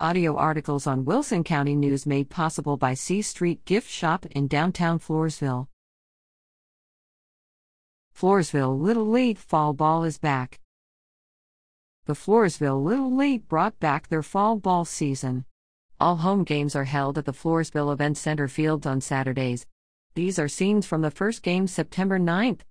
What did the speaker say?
Audio articles on Wilson County News made possible by C Street Gift Shop in downtown Floresville. Floresville Little League Fall Ball is back. The Floresville Little League brought back their fall ball season. All home games are held at the Floresville Event Center fields on Saturdays. These are scenes from the first game September 9th,